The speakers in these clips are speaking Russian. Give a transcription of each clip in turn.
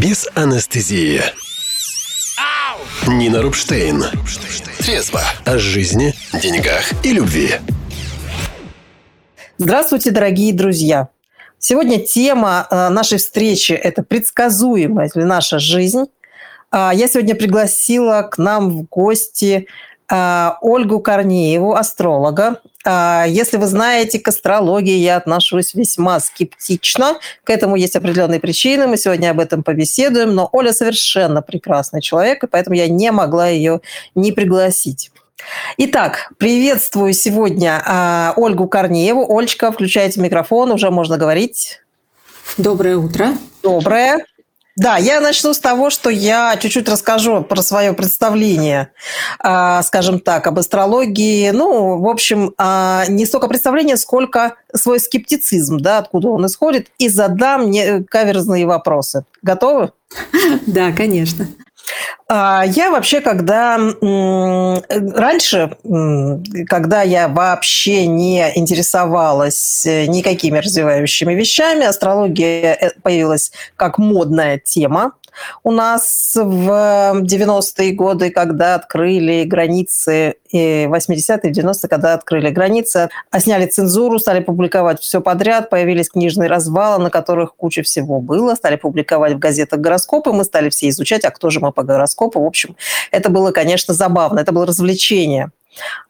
без анестезии. Нина Рубштейн. Трезво о жизни, деньгах и любви. Здравствуйте, дорогие друзья. Сегодня тема э, нашей встречи – это предсказуемая ли наша жизнь. А, я сегодня пригласила к нам в гости а, Ольгу Корнееву, астролога. А, если вы знаете, к астрологии я отношусь весьма скептично. К этому есть определенные причины. Мы сегодня об этом побеседуем. Но Оля совершенно прекрасный человек, и поэтому я не могла ее не пригласить. Итак, приветствую сегодня а, Ольгу Корнееву. Ольчка, включайте микрофон, уже можно говорить. Доброе утро. Доброе. Да, я начну с того, что я чуть-чуть расскажу про свое представление, а, скажем так, об астрологии. Ну, в общем, а, не столько представление, сколько свой скептицизм, да, откуда он исходит, и задам мне каверзные вопросы. Готовы? Да, конечно. А, я вообще, когда раньше, когда я вообще не интересовалась э, никакими развивающими вещами, астрология э, появилась как модная тема у нас в 90-е годы, когда открыли границы, и 80-е, 90-е, когда открыли границы, а сняли цензуру, стали публиковать все подряд, появились книжные развалы, на которых куча всего было, стали публиковать в газетах гороскопы, мы стали все изучать, а кто же мы по гороскопу. В общем, это было, конечно, забавно, это было развлечение.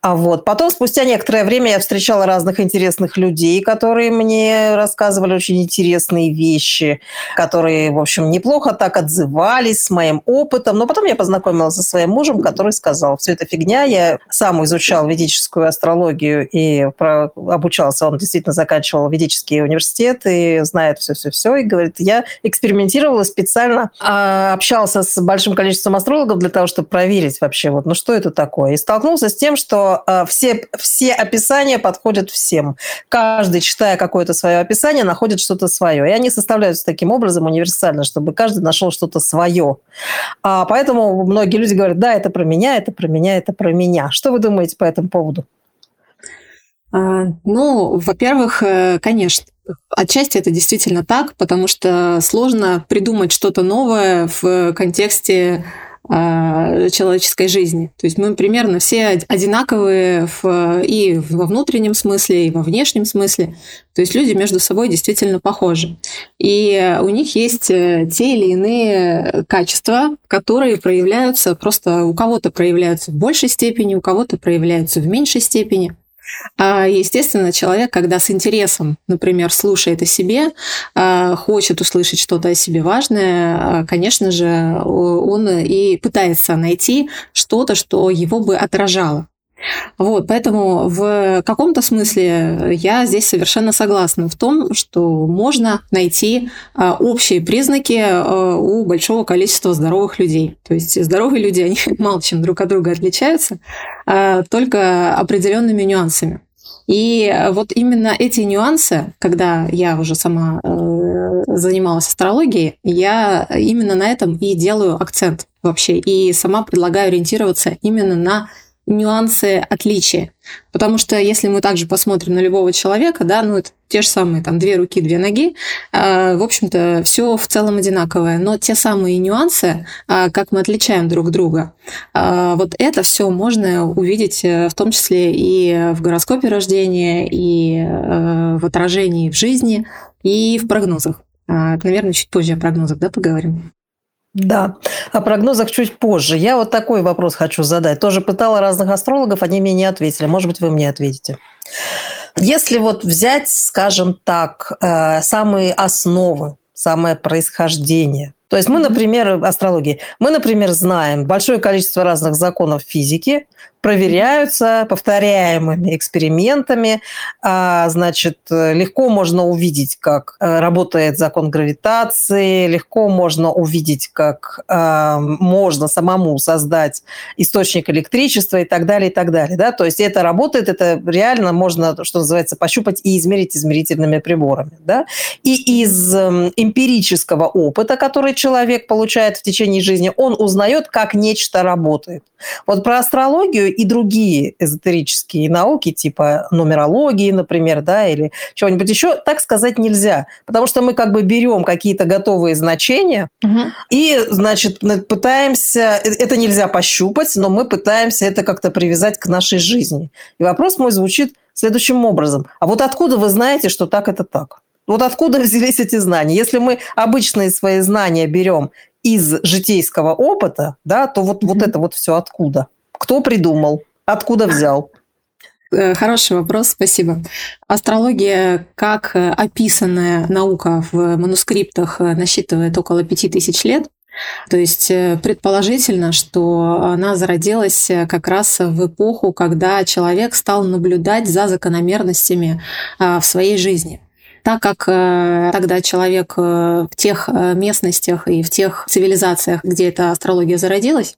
А вот. Потом, спустя некоторое время, я встречала разных интересных людей, которые мне рассказывали очень интересные вещи, которые, в общем, неплохо так отзывались с моим опытом. Но потом я познакомилась со своим мужем, который сказал, все это фигня, я сам изучал ведическую астрологию и про... обучался, он действительно заканчивал ведический университет и знает все-все-все, и говорит, я экспериментировала специально, а, общался с большим количеством астрологов для того, чтобы проверить вообще, вот, ну что это такое, и столкнулся с тем, что э, все, все описания подходят всем. Каждый, читая какое-то свое описание, находит что-то свое. И они составляются таким образом универсально, чтобы каждый нашел что-то свое. А поэтому многие люди говорят, да, это про меня, это про меня, это про меня. Что вы думаете по этому поводу? А, ну, во-первых, э, конечно, Отчасти это действительно так, потому что сложно придумать что-то новое в контексте человеческой жизни. То есть мы примерно все одинаковые в, и во внутреннем смысле, и во внешнем смысле. То есть люди между собой действительно похожи. И у них есть э, те или иные качества, которые проявляются просто у кого-то проявляются в большей степени, у кого-то проявляются в меньшей степени. А, естественно, человек, когда с интересом, например, слушает о себе, а, хочет услышать что-то о себе важное, а, конечно же, он и пытается найти что-то, что его бы отражало. Вот, поэтому в каком-то смысле я здесь совершенно согласна в том, что можно найти а, общие признаки а, у большого количества здоровых людей. То есть здоровые люди, они мало чем друг от друга отличаются, а, только определенными нюансами. И вот именно эти нюансы, когда я уже сама э, занималась астрологией, я именно на этом и делаю акцент вообще. И сама предлагаю ориентироваться именно на нюансы отличия. Потому что если мы также посмотрим на любого человека, да, ну это те же самые там две руки, две ноги, э, в общем-то, все в целом одинаковое. Но те самые нюансы, э, как мы отличаем друг друга, э, вот это все можно увидеть в том числе и в гороскопе рождения, и в отражении в жизни, и в прогнозах. Наверное, чуть позже о прогнозах, да, поговорим. Да, о прогнозах чуть позже. Я вот такой вопрос хочу задать. Тоже пытала разных астрологов, они мне не ответили. Может быть, вы мне ответите. Если вот взять, скажем так, э, самые основы, самое происхождение. То есть мы, например, астрологии, мы, например, знаем большое количество разных законов физики, проверяются повторяемыми экспериментами. А, значит, легко можно увидеть, как э, работает закон гравитации, легко можно увидеть, как а, можно самому создать источник электричества и так далее, и так далее. Да? То есть это работает, это реально можно, что называется, пощупать и измерить измерительными приборами. Да? И из эм, эмпирического опыта, который человек получает в течение жизни, он узнает, как нечто работает. Вот про астрологию и другие эзотерические науки, типа нумерологии, например, да, или чего-нибудь еще, так сказать нельзя. Потому что мы как бы берем какие-то готовые значения угу. и, значит, пытаемся... Э, это нельзя пощупать, но мы пытаемся это как-то привязать к нашей жизни. И вопрос мой звучит следующим образом. А вот откуда вы знаете, что так это так? Вот откуда взялись эти знания? Если мы обычные свои знания берем из житейского опыта, да, то вот, mm-hmm. вот это вот все откуда? Кто придумал? Откуда взял? Э, хороший вопрос, спасибо. Астрология, как описанная наука в манускриптах, насчитывает около пяти тысяч лет. То есть э, предположительно, что она зародилась как раз в эпоху, когда человек стал наблюдать за закономерностями а, в своей жизни так как э, тогда человек э, в тех э, местностях и в тех цивилизациях, где эта астрология зародилась,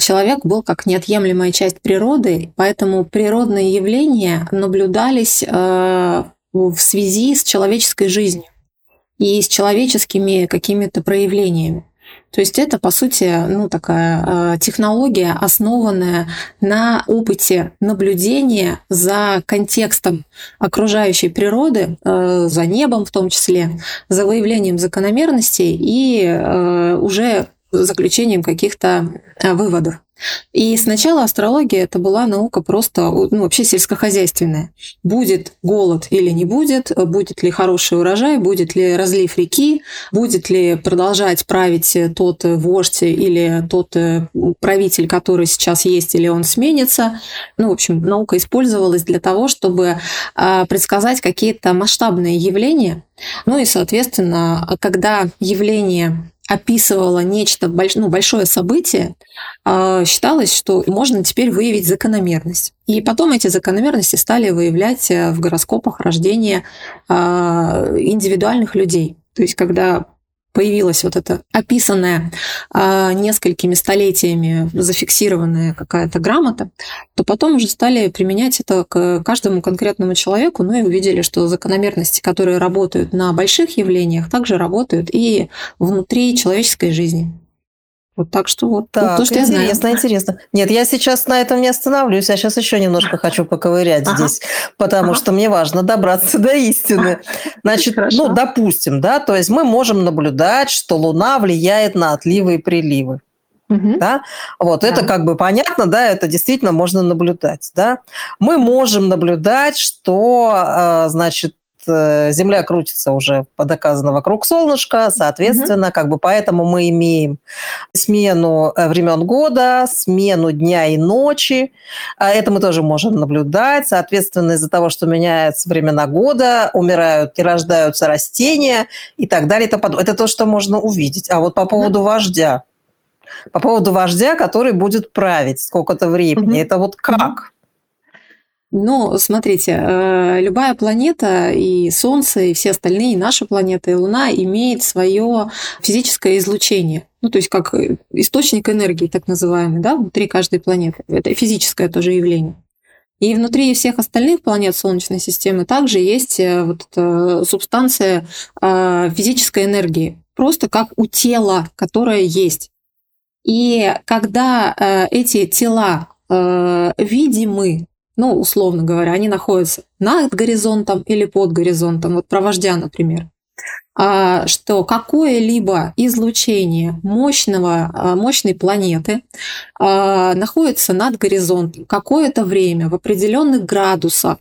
человек был как неотъемлемая часть природы, поэтому природные явления наблюдались в связи с человеческой жизнью и с человеческими какими-то проявлениями. То есть это, по сути, ну, такая э, технология, основанная на опыте наблюдения за контекстом окружающей природы, э, за небом в том числе, за выявлением закономерностей и э, уже заключением каких-то выводов. И сначала астрология это была наука просто, ну, вообще сельскохозяйственная. Будет голод или не будет, будет ли хороший урожай, будет ли разлив реки, будет ли продолжать править тот вождь или тот э, правитель, который сейчас есть, или он сменится. Ну, в общем, наука использовалась для того, чтобы а, предсказать какие-то масштабные явления. Ну и, соответственно, когда явление описывала нечто, ну, большое событие, а, считалось, что можно теперь выявить закономерность. И потом эти закономерности стали выявлять э, в гороскопах рождения а, индивидуальных людей. То есть, когда появилась вот эта описанная а, несколькими столетиями зафиксированная какая-то грамота, то потом уже стали применять это к каждому конкретному человеку, ну и увидели, что закономерности, которые работают на больших явлениях, также работают и внутри человеческой жизни. Вот так что вот, так, вот то, что интересно, я знаю. интересно. Нет, я сейчас на этом не остановлюсь. Я сейчас еще немножко хочу поковырять ага. здесь, потому ага. что мне важно добраться до истины. Значит, Хорошо. ну, допустим, да, то есть мы можем наблюдать, что Луна влияет на отливы и приливы. Угу. Да? Вот, да. это как бы понятно, да, это действительно можно наблюдать, да. Мы можем наблюдать, что, а, значит, Земля крутится уже доказано вокруг солнышка, соответственно, угу. как бы поэтому мы имеем смену э, времен года, смену дня и ночи. А это мы тоже можем наблюдать. Соответственно, из-за того, что меняются времена года, умирают и рождаются растения и так далее. Это то, что можно увидеть. А вот по поводу вождя, по поводу вождя, который будет править сколько-то времени, угу. это вот как? Ну, смотрите, э, любая планета и Солнце, и все остальные, и наша планета, и Луна имеет свое физическое излучение. Ну, то есть как э, источник энергии, так называемый, да, внутри каждой планеты. Это физическое тоже явление. И внутри всех остальных планет Солнечной системы также есть э, вот эта субстанция физической энергии, просто как у тела, которое есть. И когда эти тела видимы ну, условно говоря, они находятся над горизонтом или под горизонтом, вот про вождя, например, а, что какое-либо излучение мощного, а, мощной планеты а, находится над горизонтом какое-то время в определенных градусах,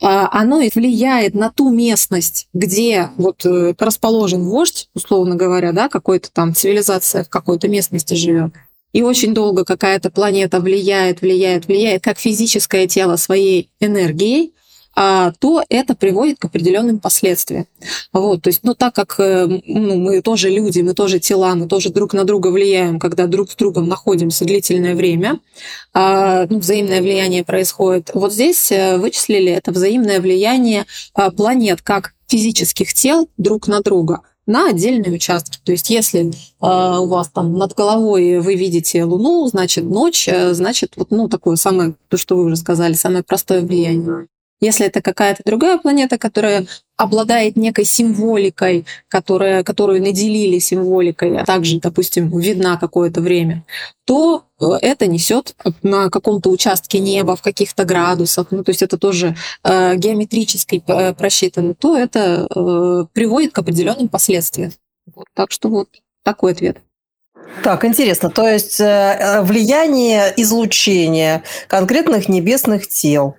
оно влияет на ту местность, где вот э, расположен вождь, условно говоря, да, какой-то там цивилизация в какой-то местности живет и очень долго какая-то планета влияет, влияет, влияет, как физическое тело своей энергией, а, то это приводит к определенным последствиям. Вот, то есть, ну, так как э, ну, мы тоже люди, мы тоже тела, мы тоже друг на друга влияем, когда друг с другом находимся длительное время, а, ну, взаимное влияние происходит. Вот здесь э, вычислили это взаимное влияние а, планет как физических тел друг на друга на отдельные участки. То есть если э, у вас там над головой вы видите Луну, значит ночь, э, значит вот ну такое самое, то, что вы уже сказали, самое простое влияние. Если это какая-то другая планета, которая обладает некой символикой, которая, которую наделили символикой, а также, допустим, видна какое-то время, то э, это несет на каком-то участке неба в каких-то градусах, ну, то есть это тоже э, геометрически э, просчитано, то это э, приводит к определенным последствиям. Вот, так что вот такой ответ. Так, интересно. То есть э, влияние излучения конкретных небесных тел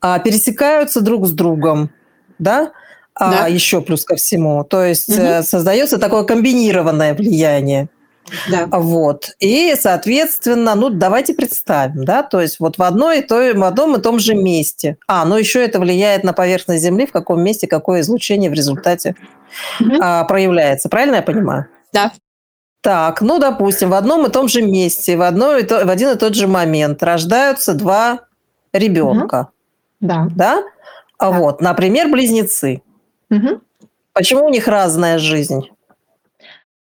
пересекаются друг с другом, да? А да. еще плюс ко всему. То есть угу. создается такое комбинированное влияние. Да. Вот. И, соответственно, ну, давайте представим, да, то есть вот в, одной, то, в одном и том же месте. А, ну еще это влияет на поверхность Земли, в каком месте какое излучение в результате угу. а, проявляется. Правильно я понимаю? Да. Так, ну, допустим, в одном и том же месте, в, одно и то, в один и тот же момент рождаются два ребенка. Угу. Да. Да? да. Вот, например, близнецы. Угу. Почему у них разная жизнь?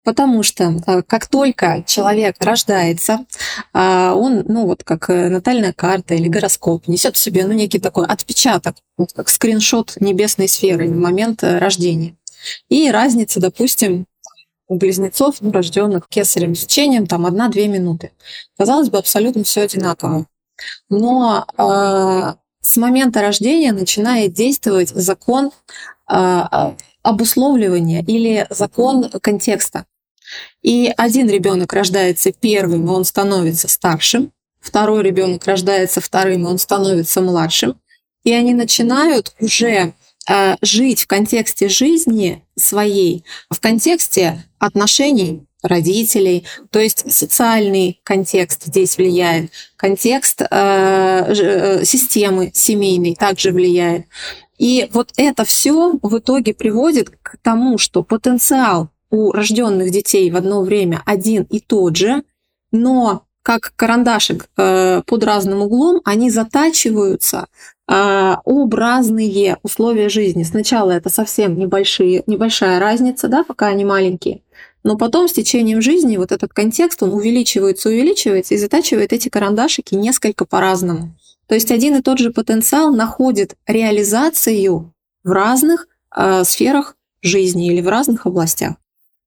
Потому что э, как только человек рождается, а, он, ну вот как э, натальная карта или гороскоп, несет в себе ну, некий такой отпечаток, вот как скриншот небесной сферы в момент э, рождения. И разница, допустим, у близнецов, ну, рожденных кесарем сечением, там одна-две минуты. Казалось бы, абсолютно все одинаково. Но э, с момента рождения начинает действовать закон а, обусловливания или закон контекста. И один ребенок рождается первым, и он становится старшим, второй ребенок рождается вторым, и он становится младшим, и они начинают уже э, жить в контексте жизни своей, в контексте отношений родителей, то есть социальный контекст здесь влияет, контекст э, э, системы семейной также влияет. И вот это все в итоге приводит к тому, что потенциал у рожденных детей в одно время один и тот же, но как карандашик э, под разным углом, они затачиваются э, об разные условия жизни. Сначала это совсем небольшие, небольшая разница, да, пока они маленькие, но потом с течением жизни вот этот контекст, он увеличивается, увеличивается и затачивает эти карандашики несколько по-разному. То есть один и тот же потенциал находит реализацию в разных э, сферах жизни или в разных областях.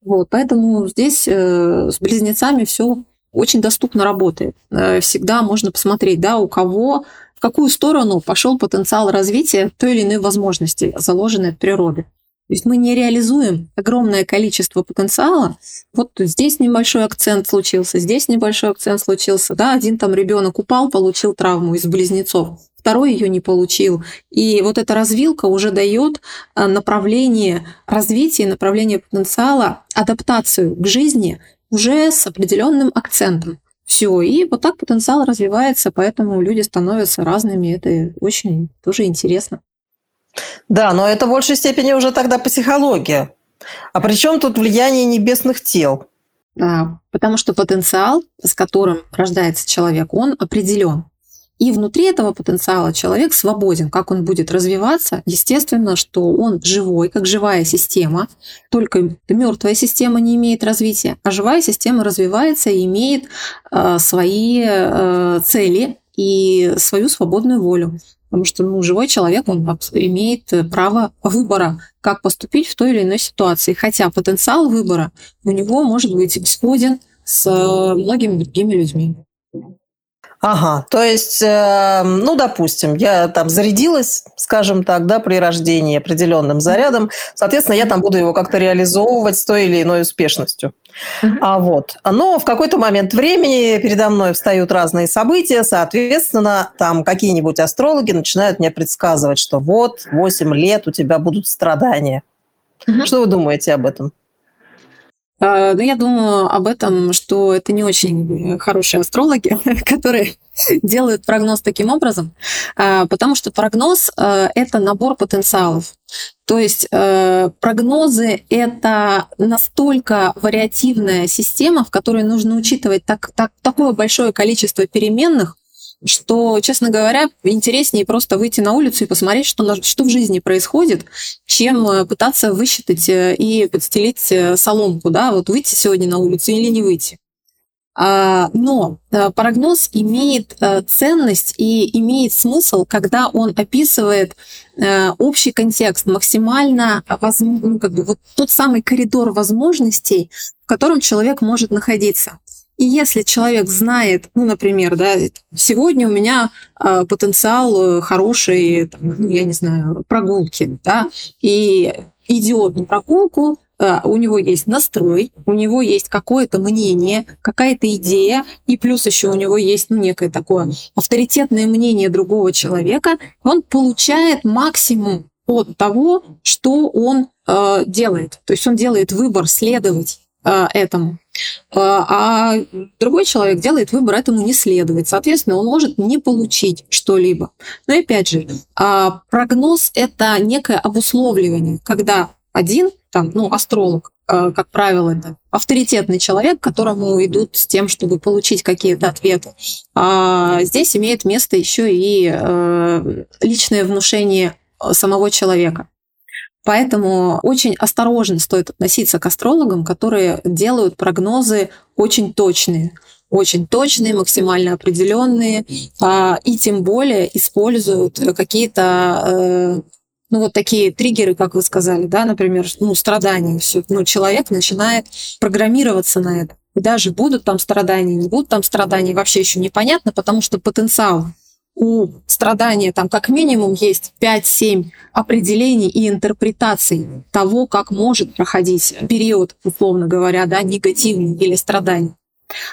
Вот, поэтому здесь э, с близнецами все очень доступно работает. Э, всегда можно посмотреть, да, у кого в какую сторону пошел потенциал развития той или иной возможности, заложенной от природы. То есть мы не реализуем огромное количество потенциала. Вот здесь небольшой акцент случился, здесь небольшой акцент случился. Да, один там ребенок упал, получил травму из близнецов, второй ее не получил. И вот эта развилка уже дает а, направление развития, направление потенциала, адаптацию к жизни уже с определенным акцентом. Все, и вот так потенциал развивается, поэтому люди становятся разными. Это очень тоже интересно. Да, но это в большей степени уже тогда психология. А при чем тут влияние небесных тел? А, потому что потенциал, с которым рождается человек, он определен. И внутри этого потенциала человек свободен, как он будет развиваться. Естественно, что он живой, как живая система. Только мертвая система не имеет развития, а живая система развивается и имеет э, свои э, цели и свою свободную волю. Потому что ну, живой человек, он имеет право выбора, как поступить в той или иной ситуации. Хотя потенциал выбора у него может быть исходен с э, многими другими людьми. Ага, то есть, э, ну, допустим, я там зарядилась, скажем так, да, при рождении определенным зарядом, соответственно, я там буду его как-то реализовывать с той или иной успешностью. А вот, но в какой-то момент времени передо мной встают разные события, соответственно, там какие-нибудь астрологи начинают мне предсказывать, что вот 8 лет у тебя будут страдания. Что вы думаете об этом? А, ну, я думаю об этом, что это не очень хорошие астрологи, которые делают прогноз таким образом, а, потому что прогноз а, – это набор потенциалов. То есть э, прогнозы – это настолько вариативная система, в которой нужно учитывать так, так, такое большое количество переменных, что, честно говоря, интереснее просто выйти на улицу и посмотреть, что, что в жизни происходит, чем э, пытаться высчитать э, и подстелить э, соломку, да, вот выйти сегодня на улицу или не выйти. А, но прогноз имеет ценность и имеет смысл, когда он описывает общий контекст, максимально ну, как бы, вот тот самый коридор возможностей, в котором человек может находиться. И если человек знает, ну, например, да, сегодня у меня э, потенциал хороший, там, ну, я не знаю, прогулки, да, и идет на прогулку, а, у него есть настрой, у него есть какое-то мнение, какая-то идея, и плюс еще у него есть ну, некое такое авторитетное мнение другого человека, он получает максимум от того, что он э, делает. То есть он делает выбор следовать э, этому. А другой человек делает выбор этому не следовать. Соответственно, он может не получить что-либо. Но опять же, прогноз – это некое обусловливание, когда один, там, ну, астролог, э, как правило, это авторитетный человек, к которому идут с тем, чтобы получить какие-то ответы. А здесь имеет место еще и э, личное внушение самого человека. Поэтому очень осторожно стоит относиться к астрологам, которые делают прогнозы очень точные очень точные, максимально определенные, а, и тем более используют какие-то э, ну, вот такие триггеры, как вы сказали, да, например, ну, страдания, все, ну, человек начинает программироваться на это. И даже будут там страдания, не будут там страдания, вообще еще непонятно, потому что потенциал у страдания там как минимум есть 5-7 определений и интерпретаций того, как может проходить период, условно говоря, да, негативный или страдания.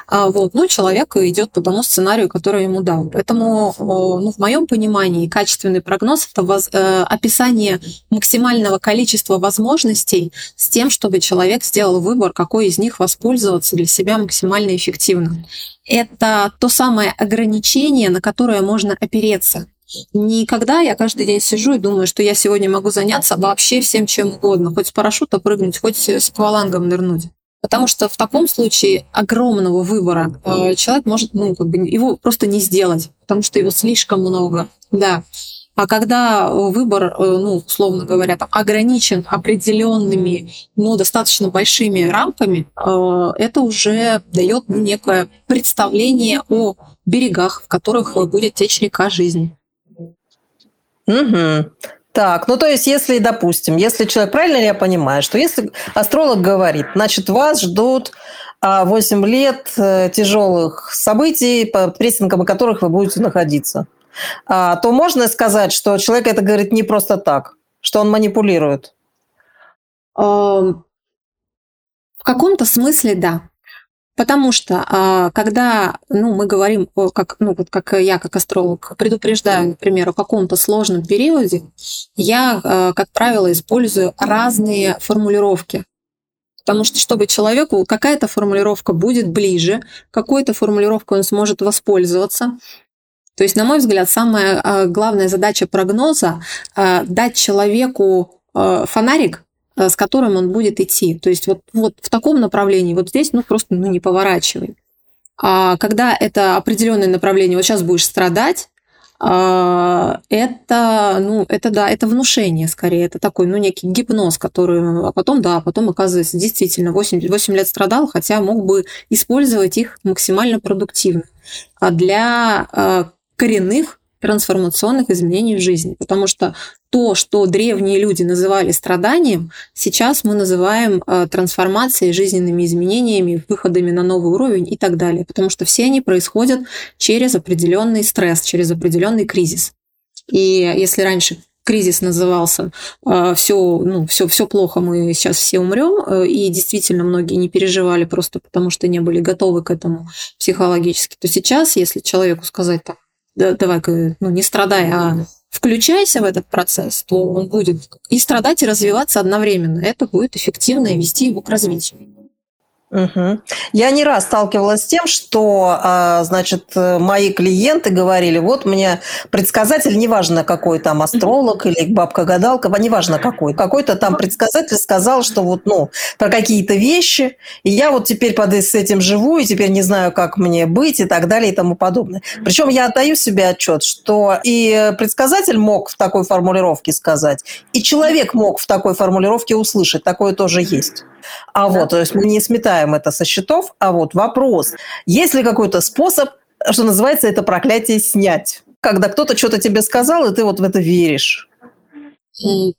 А, вот, ну, человек идет по тому сценарию, который ему дал. Поэтому, ну, в моем понимании, качественный прогноз это воз, э, описание максимального количества возможностей с тем, чтобы человек сделал выбор, какой из них воспользоваться для себя максимально эффективно. Это то самое ограничение, на которое можно опереться. Никогда я каждый день сижу и думаю, что я сегодня могу заняться вообще всем чем угодно, хоть с парашюта прыгнуть, хоть с аквалангом нырнуть. Потому что в таком случае огромного выбора э, человек может, ну, как бы его просто не сделать, потому что его слишком много. Да. А когда выбор, э, ну, условно говоря, там, ограничен определенными, ну, достаточно большими рамками, э, это уже дает некое представление о берегах, в которых будет течь река жизни. Угу. Так, ну то есть, если, допустим, если человек, правильно ли я понимаю, что если астролог говорит, значит, вас ждут 8 а, лет э, тяжелых событий, под прессингом которых вы будете находиться, а, то можно сказать, что человек это говорит не просто так, что он манипулирует? В каком-то смысле, да. Потому что а, когда ну, мы говорим, как, ну, вот как я, как астролог, предупреждаю, например, о каком-то сложном периоде, я, а, как правило, использую разные формулировки. Потому что, чтобы человеку какая-то формулировка будет ближе, какой-то формулировкой он сможет воспользоваться. То есть, на мой взгляд, самая а, главная задача прогноза – дать человеку фонарик, с которым он будет идти. То есть вот, вот в таком направлении, вот здесь, ну, просто ну, не поворачивай. А когда это определенное направление, вот сейчас будешь страдать, а, это, ну, это да, это внушение скорее, это такой, ну, некий гипноз, который, а потом, да, потом оказывается, действительно, 8, 8 лет страдал, хотя мог бы использовать их максимально продуктивно. А для э, коренных трансформационных изменений в жизни. Потому что то, что древние люди называли страданием, сейчас мы называем э, трансформацией, жизненными изменениями, выходами на новый уровень и так далее. Потому что все они происходят через определенный стресс, через определенный кризис. И если раньше кризис назывался э, все, ну, все, все плохо, мы сейчас все умрем, э, и действительно многие не переживали просто потому, что не были готовы к этому психологически, то сейчас, если человеку сказать так, давай-ка, ну, не страдай, а включайся в этот процесс, то он будет и страдать, и развиваться одновременно. Это будет эффективно и вести его к развитию. Угу. Я не раз сталкивалась с тем, что, а, значит, мои клиенты говорили, вот мне предсказатель, неважно какой там астролог или бабка-гадалка, неважно какой, какой-то там предсказатель сказал, что вот, ну, про какие-то вещи, и я вот теперь под с этим живу, и теперь не знаю, как мне быть, и так далее, и тому подобное. Причем я отдаю себе отчет, что и предсказатель мог в такой формулировке сказать, и человек мог в такой формулировке услышать, такое тоже есть. А да. вот, то есть мы не сметаем это со счетов, а вот вопрос, есть ли какой-то способ, что называется, это проклятие снять? Когда кто-то что-то тебе сказал, и ты вот в это веришь.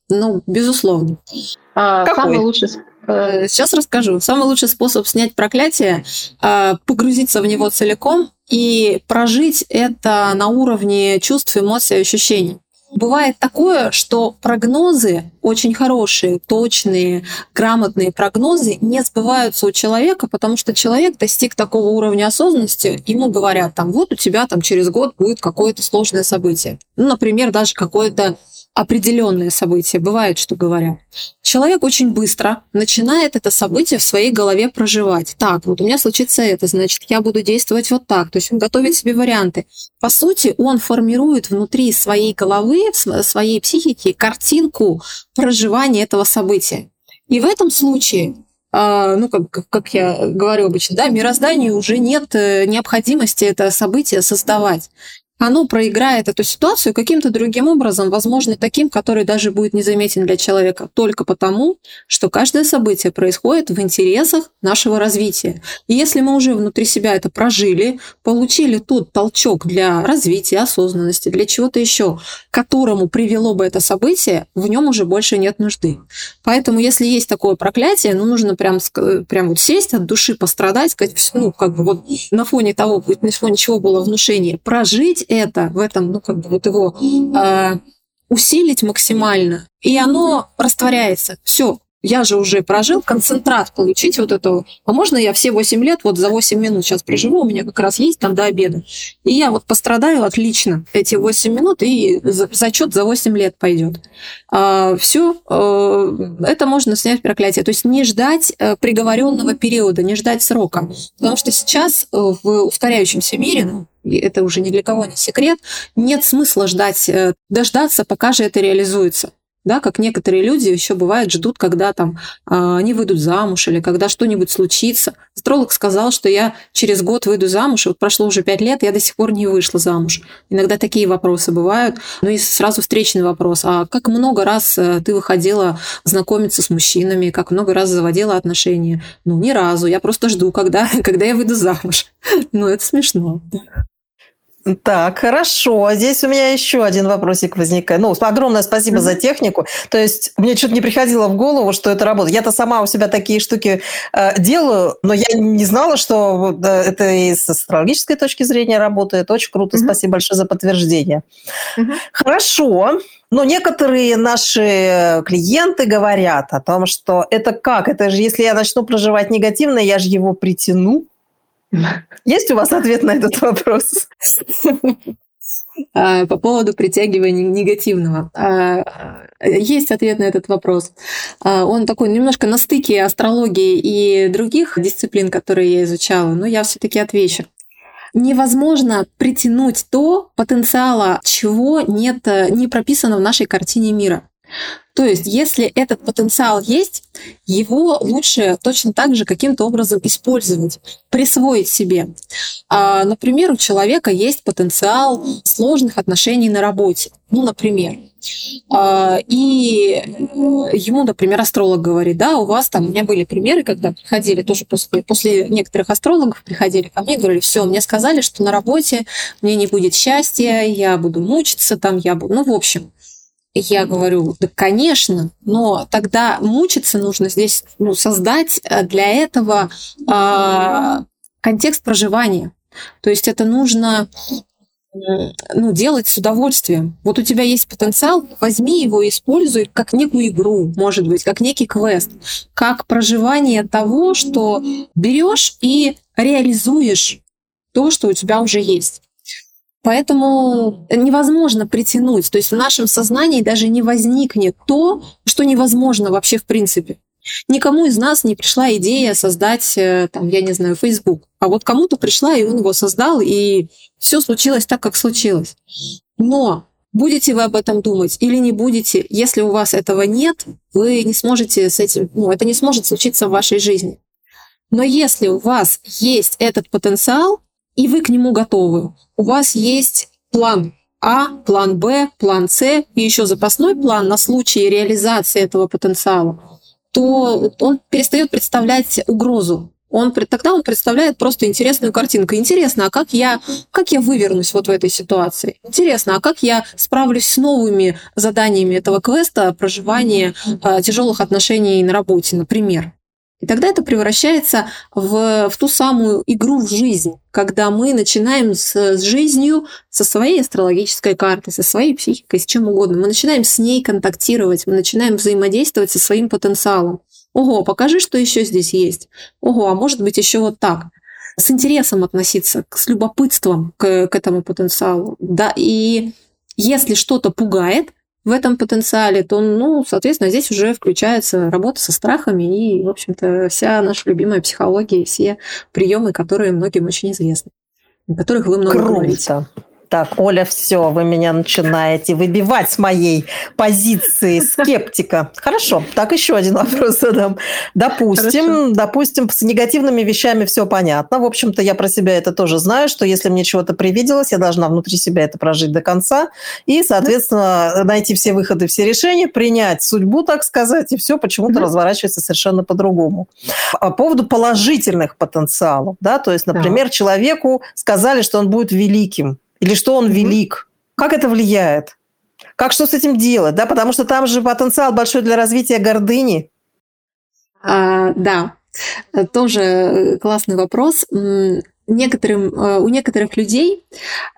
Ну, безусловно. А, Какой? Самый лучший э, Сейчас расскажу. Самый лучший способ снять проклятие а, – погрузиться в него целиком и прожить это на уровне чувств, эмоций, ощущений. Бывает такое, что прогнозы очень хорошие, точные, грамотные прогнозы не сбываются у человека, потому что человек достиг такого уровня осознанности, ему говорят, там, вот у тебя там через год будет какое-то сложное событие. Ну, например, даже какое-то определенные события, бывает, что говорят. Человек очень быстро начинает это событие в своей голове проживать. Так, вот у меня случится это, значит, я буду действовать вот так. То есть он готовит себе варианты. По сути, он формирует внутри своей головы, своей психики картинку проживания этого события. И в этом случае а, ну, как, как я говорю обычно, да, мирозданию уже нет э, необходимости это событие создавать оно проиграет эту ситуацию каким-то другим образом, возможно, таким, который даже будет незаметен для человека, только потому, что каждое событие происходит в интересах нашего развития. И если мы уже внутри себя это прожили, получили тот толчок для развития, осознанности, для чего-то еще, которому привело бы это событие, в нем уже больше нет нужды. Поэтому, если есть такое проклятие, ну, нужно прям, прям вот сесть от души, пострадать, сказать, ну, как бы вот на фоне того, на фоне чего было внушение, прожить это, в этом, ну, как бы вот его э, усилить максимально, и оно растворяется. Все, я же уже прожил, концентрат получить вот этого. А можно я все 8 лет вот за 8 минут сейчас проживу, у меня как раз есть там до обеда. И я вот пострадаю отлично эти 8 минут, и зачет за 8 лет пойдет. А, все, э, это можно снять проклятие. То есть не ждать э, приговоренного периода, не ждать срока. Потому что сейчас э, в ускоряющемся мире, ну, это уже ни для кого не секрет, нет смысла ждать, дождаться, пока же это реализуется да, как некоторые люди еще бывает ждут, когда там э, они выйдут замуж или когда что-нибудь случится. Астролог сказал, что я через год выйду замуж, вот прошло уже пять лет, я до сих пор не вышла замуж. Иногда такие вопросы бывают. Ну и сразу встречный вопрос, а как много раз э, ты выходила знакомиться с мужчинами, как много раз заводила отношения? Ну, ни разу, я просто жду, когда, когда я выйду замуж. Ну, это смешно. Так, хорошо. Здесь у меня еще один вопросик возникает. Ну, огромное спасибо mm-hmm. за технику. То есть мне что-то не приходило в голову, что это работает. Я-то сама у себя такие штуки э, делаю, но я не знала, что э, это и с астрологической точки зрения работает. Очень круто. Mm-hmm. Спасибо большое за подтверждение. Mm-hmm. Хорошо. Но некоторые наши клиенты говорят о том, что это как? Это же если я начну проживать негативно, я же его притяну. Есть у вас ответ на этот вопрос? А, по поводу притягивания негативного. А, есть ответ на этот вопрос. А, он такой немножко на стыке астрологии и других дисциплин, которые я изучала, но я все-таки отвечу. Невозможно притянуть то потенциала, чего нет, не прописано в нашей картине мира. То есть, если этот потенциал есть, его лучше точно так же каким-то образом использовать, присвоить себе. А, например, у человека есть потенциал сложных отношений на работе. Ну, например. А, и ему, например, астролог говорит, да, у вас там, у меня были примеры, когда приходили тоже после, после некоторых астрологов, приходили ко мне говорили, все, мне сказали, что на работе мне не будет счастья, я буду мучиться там, я буду, ну, в общем, я говорю, да, конечно, но тогда мучиться нужно здесь ну, создать э, для этого э, контекст проживания. То есть это нужно ну, делать с удовольствием. Вот у тебя есть потенциал, возьми его и используй как некую игру, может быть, как некий квест, как проживание того, что берешь и реализуешь то, что у тебя уже есть. Поэтому невозможно притянуть. То есть в нашем сознании даже не возникнет то, что невозможно вообще в принципе. Никому из нас не пришла идея создать, э, там, я не знаю, Facebook. А вот кому-то пришла, и он его создал, и все случилось так, как случилось. Но будете вы об этом думать или не будете, если у вас этого нет, вы не сможете с этим, ну, это не сможет случиться в вашей жизни. Но если у вас есть этот потенциал, и вы к нему готовы. У вас есть план А, план Б, план С и еще запасной план на случай реализации этого потенциала, то он перестает представлять угрозу. Он, тогда он представляет просто интересную картинку. Интересно, а как я, как я вывернусь вот в этой ситуации? Интересно, а как я справлюсь с новыми заданиями этого квеста проживания э, тяжелых отношений на работе, например? И тогда это превращается в, в ту самую игру в жизнь, когда мы начинаем с, с жизнью, со своей астрологической картой, со своей психикой, с чем угодно. Мы начинаем с ней контактировать, мы начинаем взаимодействовать со своим потенциалом. Ого, покажи, что еще здесь есть. Ого, а может быть еще вот так. С интересом относиться, с любопытством к, к этому потенциалу. Да, и если что-то пугает, в этом потенциале, то, ну, соответственно, здесь уже включается работа со страхами и, в общем-то, вся наша любимая психология, все приемы, которые многим очень известны, о которых вы много Круто. говорите. Так, Оля, все, вы меня начинаете выбивать с моей позиции скептика. Хорошо, так еще один вопрос задам. Допустим, Хорошо. допустим, с негативными вещами все понятно. В общем-то, я про себя это тоже знаю, что если мне чего-то привиделось, я должна внутри себя это прожить до конца и, соответственно, найти все выходы, все решения, принять судьбу, так сказать, и все почему-то разворачивается совершенно по-другому. По поводу положительных потенциалов, да, то есть, например, да. человеку сказали, что он будет великим, или что он велик. Как это влияет? Как что с этим делать? Да? Потому что там же потенциал большой для развития гордыни. А, да, тоже э, классный вопрос. Некоторым, э, у некоторых людей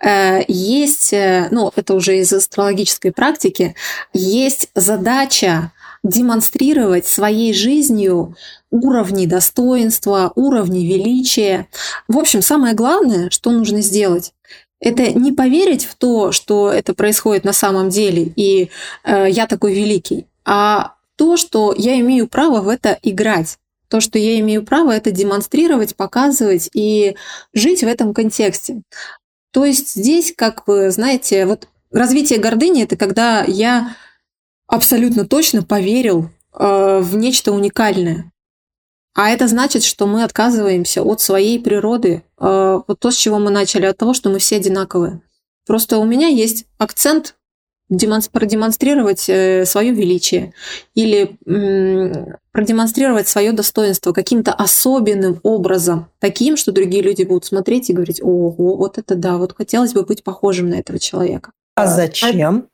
э, есть, ну, это уже из астрологической практики, есть задача демонстрировать своей жизнью уровни достоинства, уровни величия. В общем, самое главное, что нужно сделать, это не поверить в то, что это происходит на самом деле, и э, я такой великий, а то, что я имею право в это играть. То, что я имею право это демонстрировать, показывать и жить в этом контексте. То есть здесь, как вы знаете, вот развитие гордыни это когда я абсолютно точно поверил э, в нечто уникальное. А это значит, что мы отказываемся от своей природы. Э, вот то, с чего мы начали, от того, что мы все одинаковые. Просто у меня есть акцент продемонстрировать э, свое величие или продемонстрировать свое достоинство каким-то особенным образом, таким, что другие люди будут смотреть и говорить, ого, вот это да, вот хотелось бы быть похожим на этого человека. А зачем?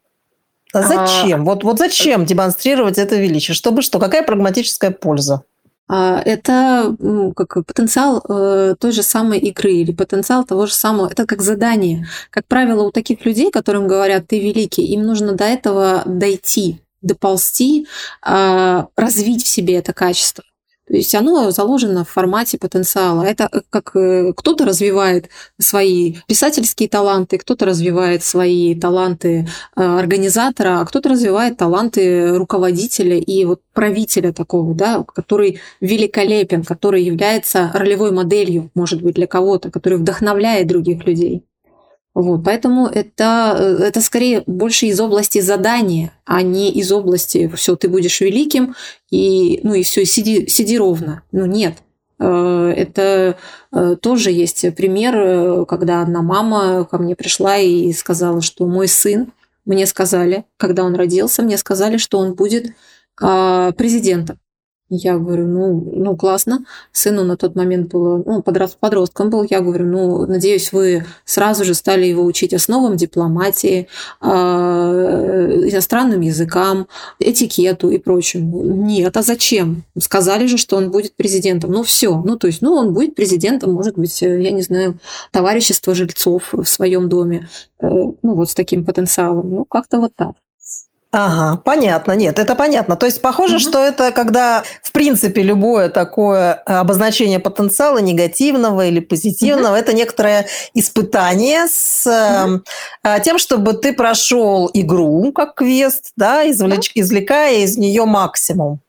А зачем? А... Вот, вот зачем демонстрировать это величие? Чтобы что? Какая прагматическая польза? А, это ну, как потенциал э, той же самой игры или потенциал того же самого. Это как задание. Как правило, у таких людей, которым говорят «ты великий», им нужно до этого дойти, доползти, а, развить в себе это качество. То есть оно заложено в формате потенциала. Это э, как э, кто-то развивает свои писательские таланты, кто-то развивает свои таланты э, организатора, а кто-то развивает таланты руководителя и вот правителя такого, да, который великолепен, который является ролевой моделью, может быть, для кого-то, который вдохновляет других людей. Вот, поэтому это, э, это скорее больше из области задания, а не из области все, ты будешь великим, и, ну и все, сиди, сиди ровно. Ну нет. Э, это э, тоже есть пример, когда одна мама ко мне пришла и сказала, что мой сын, мне сказали, когда он родился, мне сказали, что он будет а, президентом. Я говорю, ну, ну классно. Сыну на тот момент было, ну, подрост, подростком был. Я говорю, ну, надеюсь, вы сразу же стали его учить основам дипломатии, э, иностранным языкам, этикету и прочему. Нет, а зачем? Сказали же, что он будет президентом. Ну, все. Ну, то есть, ну, он будет президентом, может быть, я не знаю, товарищество жильцов в своем доме. Э, ну, вот с таким потенциалом. Ну, как-то вот так. Ага, понятно. Нет, это понятно. То есть похоже, угу. что это когда, в принципе, любое такое обозначение потенциала негативного или позитивного, угу. это некоторое испытание с угу. э, тем, чтобы ты прошел игру как квест, да, извлеч, да. извлекая из нее максимум.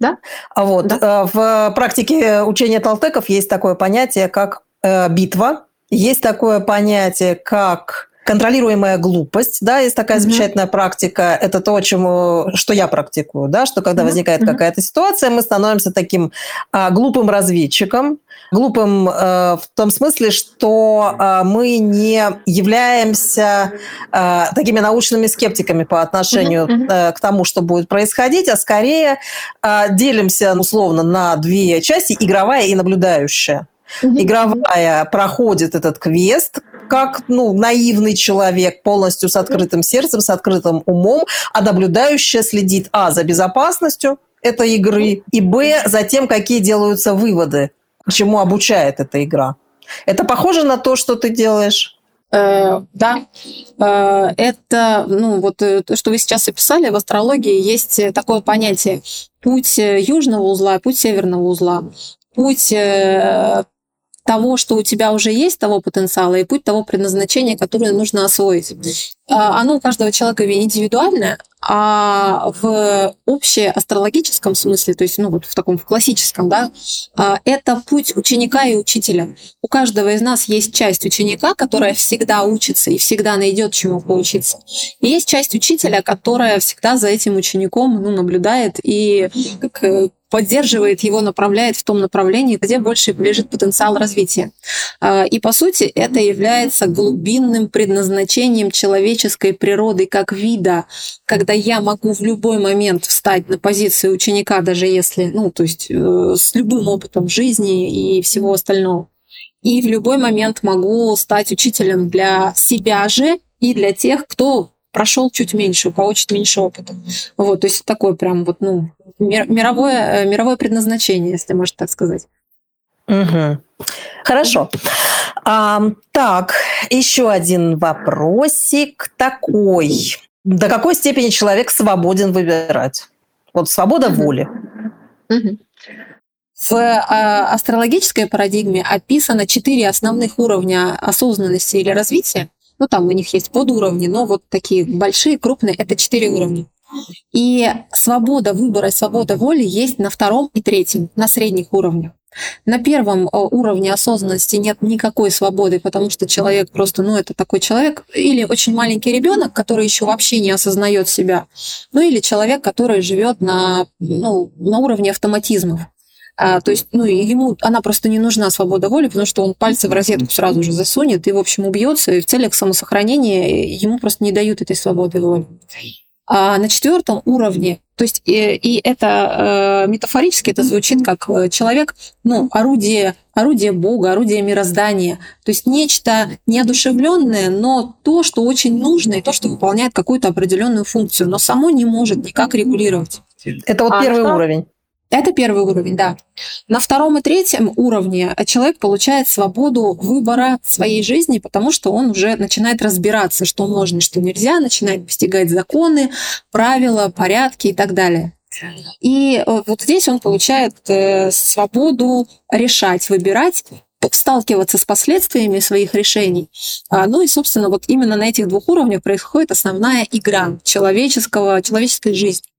Да. А вот да. Э, в практике учения толтеков есть такое понятие, как э, битва, есть такое понятие, как контролируемая глупость, да, есть такая mm-hmm. замечательная практика, это то, чему, что я практикую, да, что когда mm-hmm. возникает mm-hmm. какая-то ситуация, мы становимся таким а, глупым разведчиком, глупым э, в том смысле, что э, мы не являемся э, такими научными скептиками по отношению э, к тому, что будет происходить, а скорее э, делимся условно на две части, игровая и наблюдающая. Игровая проходит этот квест, как ну, наивный человек, полностью с открытым сердцем, с открытым умом, а наблюдающая следит, а, за безопасностью этой игры, и, б, за тем, какие делаются выводы, чему обучает эта игра. Это похоже на то, что ты делаешь? Э, да, э, это, ну, вот э, то, что вы сейчас описали, в астрологии есть такое понятие путь южного узла, путь северного узла, путь того, что у тебя уже есть, того потенциала, и путь того предназначения, которое нужно освоить. А, оно у каждого человека индивидуальное, а в общеастрологическом смысле, то есть ну, вот в таком в классическом, да, а, это путь ученика и учителя. У каждого из нас есть часть ученика, которая всегда учится и всегда найдет чему поучиться. И есть часть учителя, которая всегда за этим учеником ну, наблюдает и как э, поддерживает его, направляет в том направлении, где больше лежит потенциал развития. А, и по сути это является глубинным предназначением человеческой природы как вида, когда я могу в любой момент встать на позицию ученика, даже если, ну, то есть э, с любым опытом жизни и всего остального. И в любой момент могу стать учителем для себя же и для тех, кто прошел чуть меньше, у кого чуть меньше опыта. Вот, то есть такое прям вот, ну, мировое, э, мировое предназначение, если можно так сказать. Угу. Хорошо. А, так, еще один вопросик такой. До какой степени человек свободен выбирать? Вот свобода воли. В а, астрологической парадигме описано четыре основных уровня осознанности или развития. Ну, там у них есть подуровни, но вот такие большие, крупные, это четыре уровня. И свобода выбора, свобода воли есть на втором и третьем, на средних уровнях. На первом э, уровне осознанности нет никакой свободы, потому что человек просто, ну, это такой человек, или очень маленький ребенок, который еще вообще не осознает себя, ну, или человек, который живет на, ну, на уровне автоматизмов. А, то есть, ну, ему она просто не нужна свобода воли, потому что он пальцы в розетку сразу же засунет и, в общем, убьется, и в целях самосохранения ему просто не дают этой свободы воли. А на четвертом уровне, то есть и, и это э, метафорически это звучит как э, человек, ну, орудие, орудие Бога, орудие мироздания, то есть нечто неодушевленное, но то, что очень нужно, и то, что выполняет какую-то определенную функцию, но само не может никак регулировать. Это вот а первый что? уровень. Это первый уровень, да. На втором и третьем уровне человек получает свободу выбора своей жизни, потому что он уже начинает разбираться, что можно что нельзя, начинает постигать законы, правила, порядки и так далее. И э, вот здесь он получает э, свободу решать, выбирать, сталкиваться с последствиями своих решений. А, ну и, собственно, вот именно на этих двух уровнях происходит основная игра человеческого, человеческой жизни.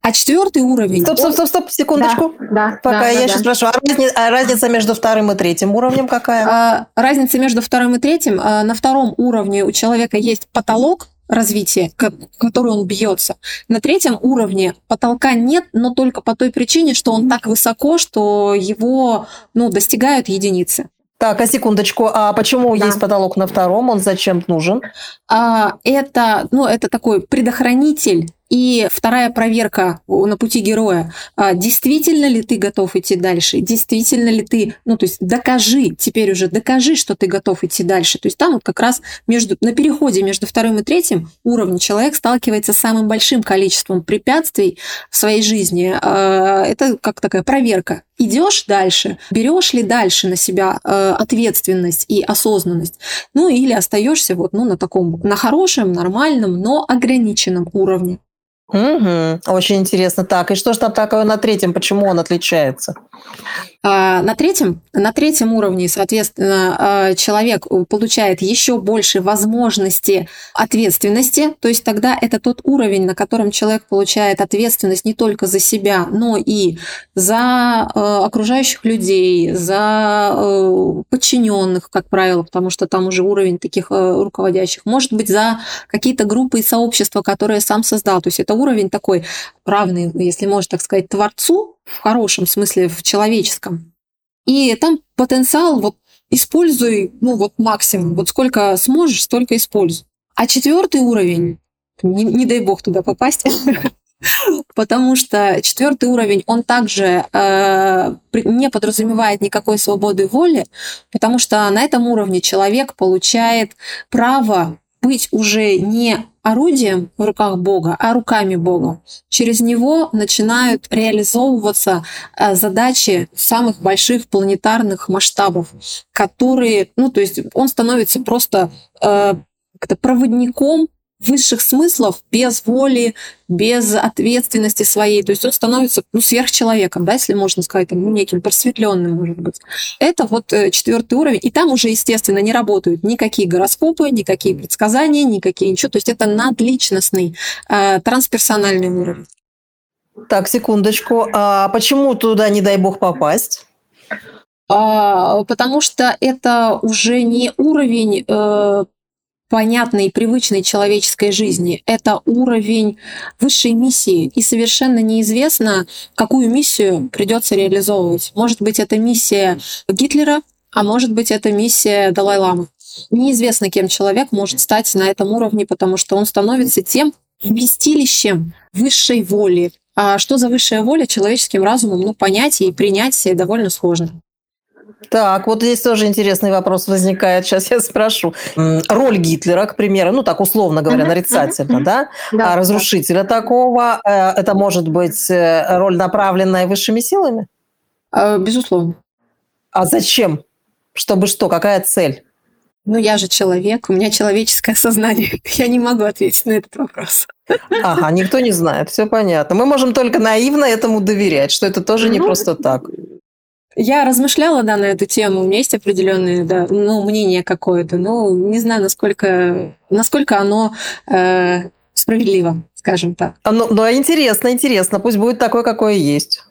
А четвертый уровень... Стоп, стоп, стоп, стоп, секундочку. Да, да, Пока да, я да, сейчас да. спрашиваю, а разница, а разница между вторым и третьим уровнем какая? А, разница между вторым и третьим. А, на втором уровне у человека есть потолок, развития, который он бьется. На третьем уровне потолка нет, но только по той причине, что он так высоко, что его ну, достигают единицы. Так, а секундочку, а почему да. есть потолок на втором? Он зачем нужен? А, это, ну, это такой предохранитель и вторая проверка на пути героя. А, действительно ли ты готов идти дальше? Действительно ли ты, ну, то есть докажи, теперь уже докажи, что ты готов идти дальше. То есть там вот как раз между, на переходе между вторым и третьим уровнем человек сталкивается с самым большим количеством препятствий в своей жизни. А, это как такая проверка. Идешь дальше, берешь ли дальше на себя а, ответственность и осознанность, ну или остаешься вот ну, на таком, на хорошем, нормальном, но ограниченном уровне. Угу, очень интересно. Так, и что же там такое на третьем? Почему он отличается? А, на третьем, на третьем уровне, соответственно, а, человек получает еще больше возможности ответственности. То есть тогда это тот уровень, на котором человек получает ответственность не только за себя, но и за а, окружающих людей, за подчиненных, как правило, потому что там уже уровень таких руководящих. Может быть, за какие-то группы и сообщества, которые сам создал. То есть это уровень такой равный, если можно так сказать, творцу, в хорошем смысле, в человеческом. И там потенциал вот используй, ну вот максимум, вот сколько сможешь, столько используй. А четвертый уровень, не, не дай бог туда попасть, потому что четвертый уровень, он также э, не подразумевает никакой свободы воли, потому что на этом уровне человек получает право быть уже не орудием в руках Бога, а руками Бога. Через него начинают реализовываться э, задачи самых больших планетарных масштабов, которые, ну, то есть он становится просто э, проводником высших смыслов без воли, без ответственности своей. То есть он становится ну, сверхчеловеком, да, если можно сказать, там, ну, неким просветленным, может быть. Это вот э, четвертый уровень. И там уже, естественно, не работают никакие гороскопы, никакие предсказания, никакие ничего. То есть это надличностный, э, трансперсональный уровень. Так, секундочку. А почему туда, не дай бог, попасть? А, потому что это уже не уровень э, понятной и привычной человеческой жизни. Это уровень высшей миссии. И совершенно неизвестно, какую миссию придется реализовывать. Может быть, это миссия Гитлера, а может быть, это миссия Далай-Ламы. Неизвестно, кем человек может стать на этом уровне, потому что он становится тем вместилищем высшей воли. А что за высшая воля человеческим разумом, ну, понять и принять довольно сложно. Так, вот здесь тоже интересный вопрос возникает. Сейчас я спрошу. Роль Гитлера, к примеру, ну так условно говоря, нарицательно, да? А разрушителя такого, э, это может быть э, роль, направленная высшими силами? А, безусловно. А зачем? Чтобы что? Какая цель? Ну, я же человек, у меня человеческое сознание. Я не могу ответить на этот вопрос. Ага, никто не знает, все понятно. Мы можем только наивно этому доверять, что это тоже не ну, просто так. Я размышляла, да, на эту тему. У меня есть определенное, да, ну, мнение какое-то. Но не знаю, насколько, насколько оно э, справедливо, скажем так. Ну, ну, интересно, интересно. Пусть будет такое, какое есть.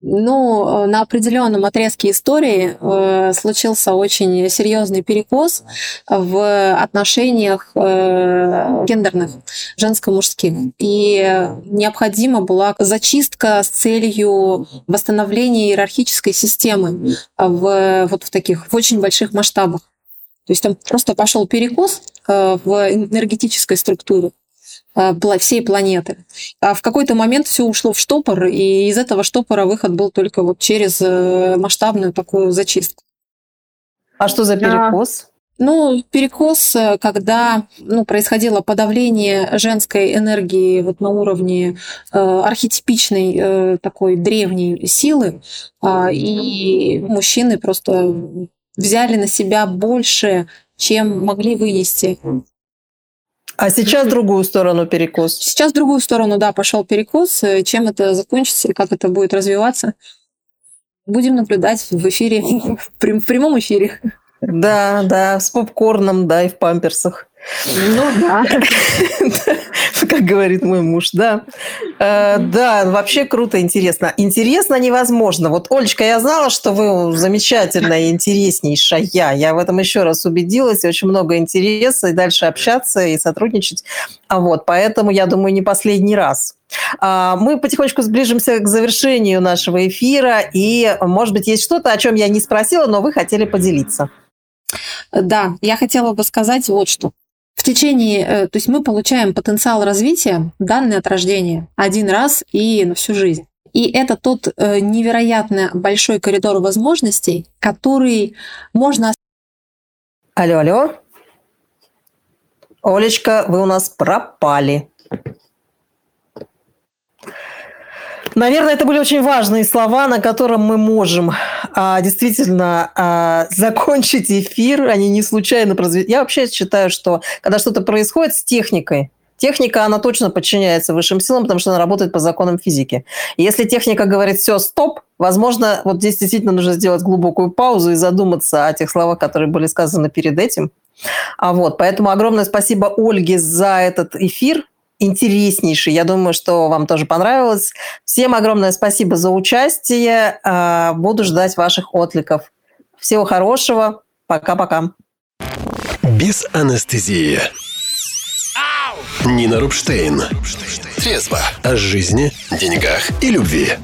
Ну, на определенном отрезке истории э, случился очень серьезный перекос в отношениях э, гендерных, женско-мужских. И необходима была зачистка с целью восстановления иерархической системы в, вот в таких в очень больших масштабах. То есть там просто пошел перекос э, в энергетической структуре. Э, всей планеты. А в какой-то момент все ушло в штопор, и из этого штопора выход был только вот через э, масштабную такую зачистку. А что за перекос? Ну, перекос, э, когда ну, происходило подавление женской энергии вот на уровне э, архетипичной э, такой древней силы, э, и мужчины просто взяли на себя больше, чем могли вынести. А сейчас в другую сторону перекос. Сейчас в другую сторону, да, пошел перекос. Чем это закончится и как это будет развиваться, будем наблюдать в эфире, в прямом эфире. Да, да, с попкорном, да, и в памперсах. Ну да. Как говорит мой муж, да. Э, да, вообще круто, интересно. Интересно невозможно. Вот, Олечка, я знала, что вы замечательная, интереснейшая. Я в этом еще раз убедилась. Очень много интереса и дальше общаться и сотрудничать. А вот, поэтому, я думаю, не последний раз. А, мы потихонечку сближимся к завершению нашего эфира. И, может быть, есть что-то, о чем я не спросила, но вы хотели поделиться. Да, я хотела бы сказать вот что в течение, э, то есть мы получаем потенциал развития, данный от рождения, один раз и на всю жизнь. И это тот э, невероятно большой коридор возможностей, который можно... Алло, алло. Олечка, вы у нас пропали. Наверное, это были очень важные слова, на котором мы можем а, действительно а, закончить эфир. Они не случайно прозвучали. Я вообще считаю, что когда что-то происходит с техникой, Техника, она точно подчиняется высшим силам, потому что она работает по законам физики. И если техника говорит «все, стоп», возможно, вот здесь действительно нужно сделать глубокую паузу и задуматься о тех словах, которые были сказаны перед этим. А вот, поэтому огромное спасибо Ольге за этот эфир интереснейший. Я думаю, что вам тоже понравилось. Всем огромное спасибо за участие. А, буду ждать ваших откликов. Всего хорошего. Пока-пока. Без анестезии. Нина Рубштейн. Трезво. О жизни, деньгах и любви.